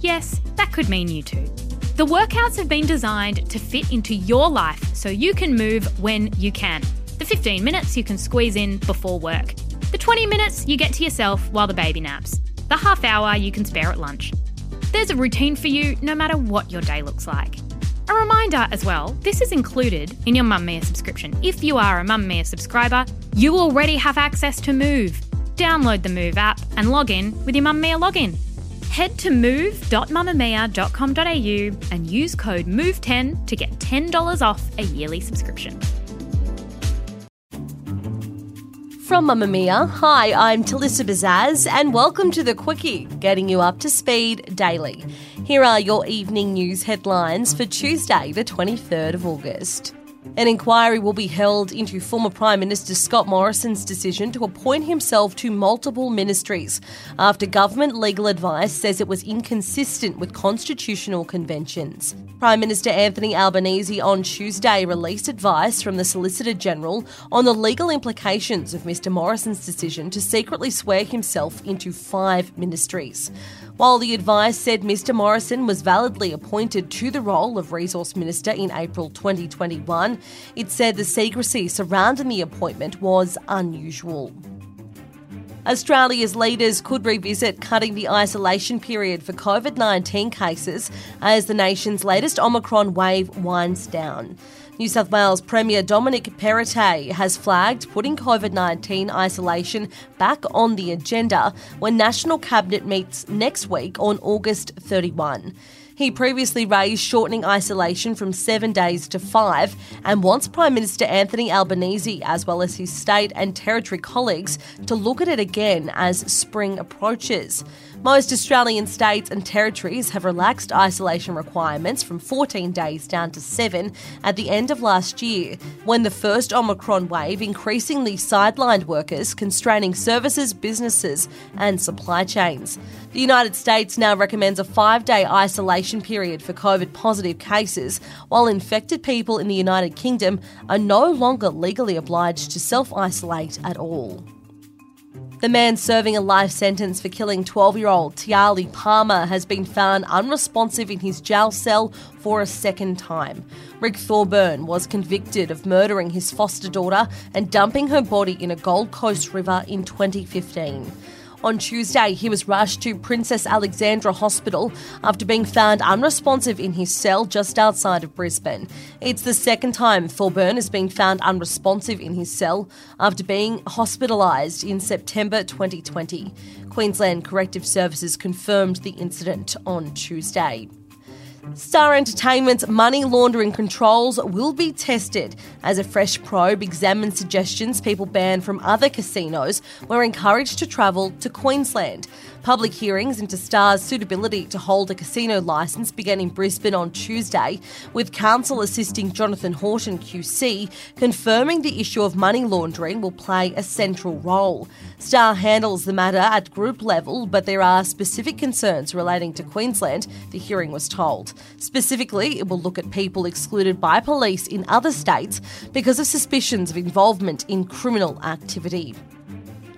Yes, that could mean you too. The workouts have been designed to fit into your life so you can move when you can. The 15 minutes you can squeeze in before work. The 20 minutes you get to yourself while the baby naps. The half hour you can spare at lunch. There's a routine for you no matter what your day looks like. A reminder as well, this is included in your Mamamia subscription. If you are a Mamamia subscriber, you already have access to Move. Download the Move app and log in with your Mamamia login. Head to move.mamamia.com.au and use code MOVE10 to get $10 off a yearly subscription. From Mamamia, hi, I'm Talissa Bazaz, and welcome to The Quicky, getting you up to speed daily. Here are your evening news headlines for Tuesday, the 23rd of August. An inquiry will be held into former Prime Minister Scott Morrison's decision to appoint himself to multiple ministries after government legal advice says it was inconsistent with constitutional conventions. Prime Minister Anthony Albanese on Tuesday released advice from the Solicitor General on the legal implications of Mr Morrison's decision to secretly swear himself into five ministries. While the advice said Mr Morrison was validly appointed to the role of Resource Minister in April 2021, it said the secrecy surrounding the appointment was unusual. Australia's leaders could revisit cutting the isolation period for COVID 19 cases as the nation's latest Omicron wave winds down. New South Wales Premier Dominic Perrottet has flagged putting COVID 19 isolation back on the agenda when National Cabinet meets next week on August 31. He previously raised shortening isolation from seven days to five and wants Prime Minister Anthony Albanese, as well as his state and territory colleagues, to look at it again as spring approaches. Most Australian states and territories have relaxed isolation requirements from 14 days down to 7 at the end of last year, when the first Omicron wave increasingly sidelined workers, constraining services, businesses, and supply chains. The United States now recommends a five day isolation period for COVID positive cases, while infected people in the United Kingdom are no longer legally obliged to self isolate at all. The man serving a life sentence for killing 12 year old Tiahleigh Palmer has been found unresponsive in his jail cell for a second time. Rick Thorburn was convicted of murdering his foster daughter and dumping her body in a Gold Coast river in 2015. On Tuesday, he was rushed to Princess Alexandra Hospital after being found unresponsive in his cell just outside of Brisbane. It's the second time Thorburn has been found unresponsive in his cell after being hospitalised in September 2020. Queensland Corrective Services confirmed the incident on Tuesday. Star Entertainment's money laundering controls will be tested as a fresh probe examines suggestions people banned from other casinos were encouraged to travel to Queensland. Public hearings into Star's suitability to hold a casino licence began in Brisbane on Tuesday, with counsel assisting Jonathan Horton QC confirming the issue of money laundering will play a central role. Star handles the matter at group level, but there are specific concerns relating to Queensland, the hearing was told. Specifically, it will look at people excluded by police in other states because of suspicions of involvement in criminal activity.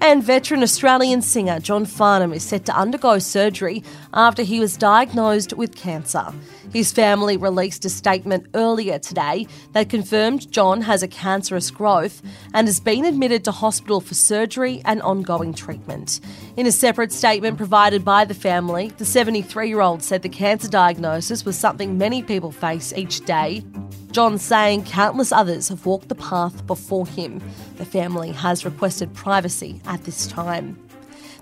And veteran Australian singer John Farnham is set to undergo surgery after he was diagnosed with cancer. His family released a statement earlier today that confirmed John has a cancerous growth and has been admitted to hospital for surgery and ongoing treatment. In a separate statement provided by the family, the 73 year old said the cancer diagnosis was something many people face each day. John saying countless others have walked the path before him. The family has requested privacy at this time.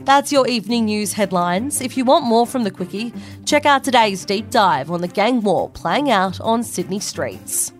That's your evening news headlines. If you want more from the Quicky, check out today's deep dive on the gang war playing out on Sydney streets.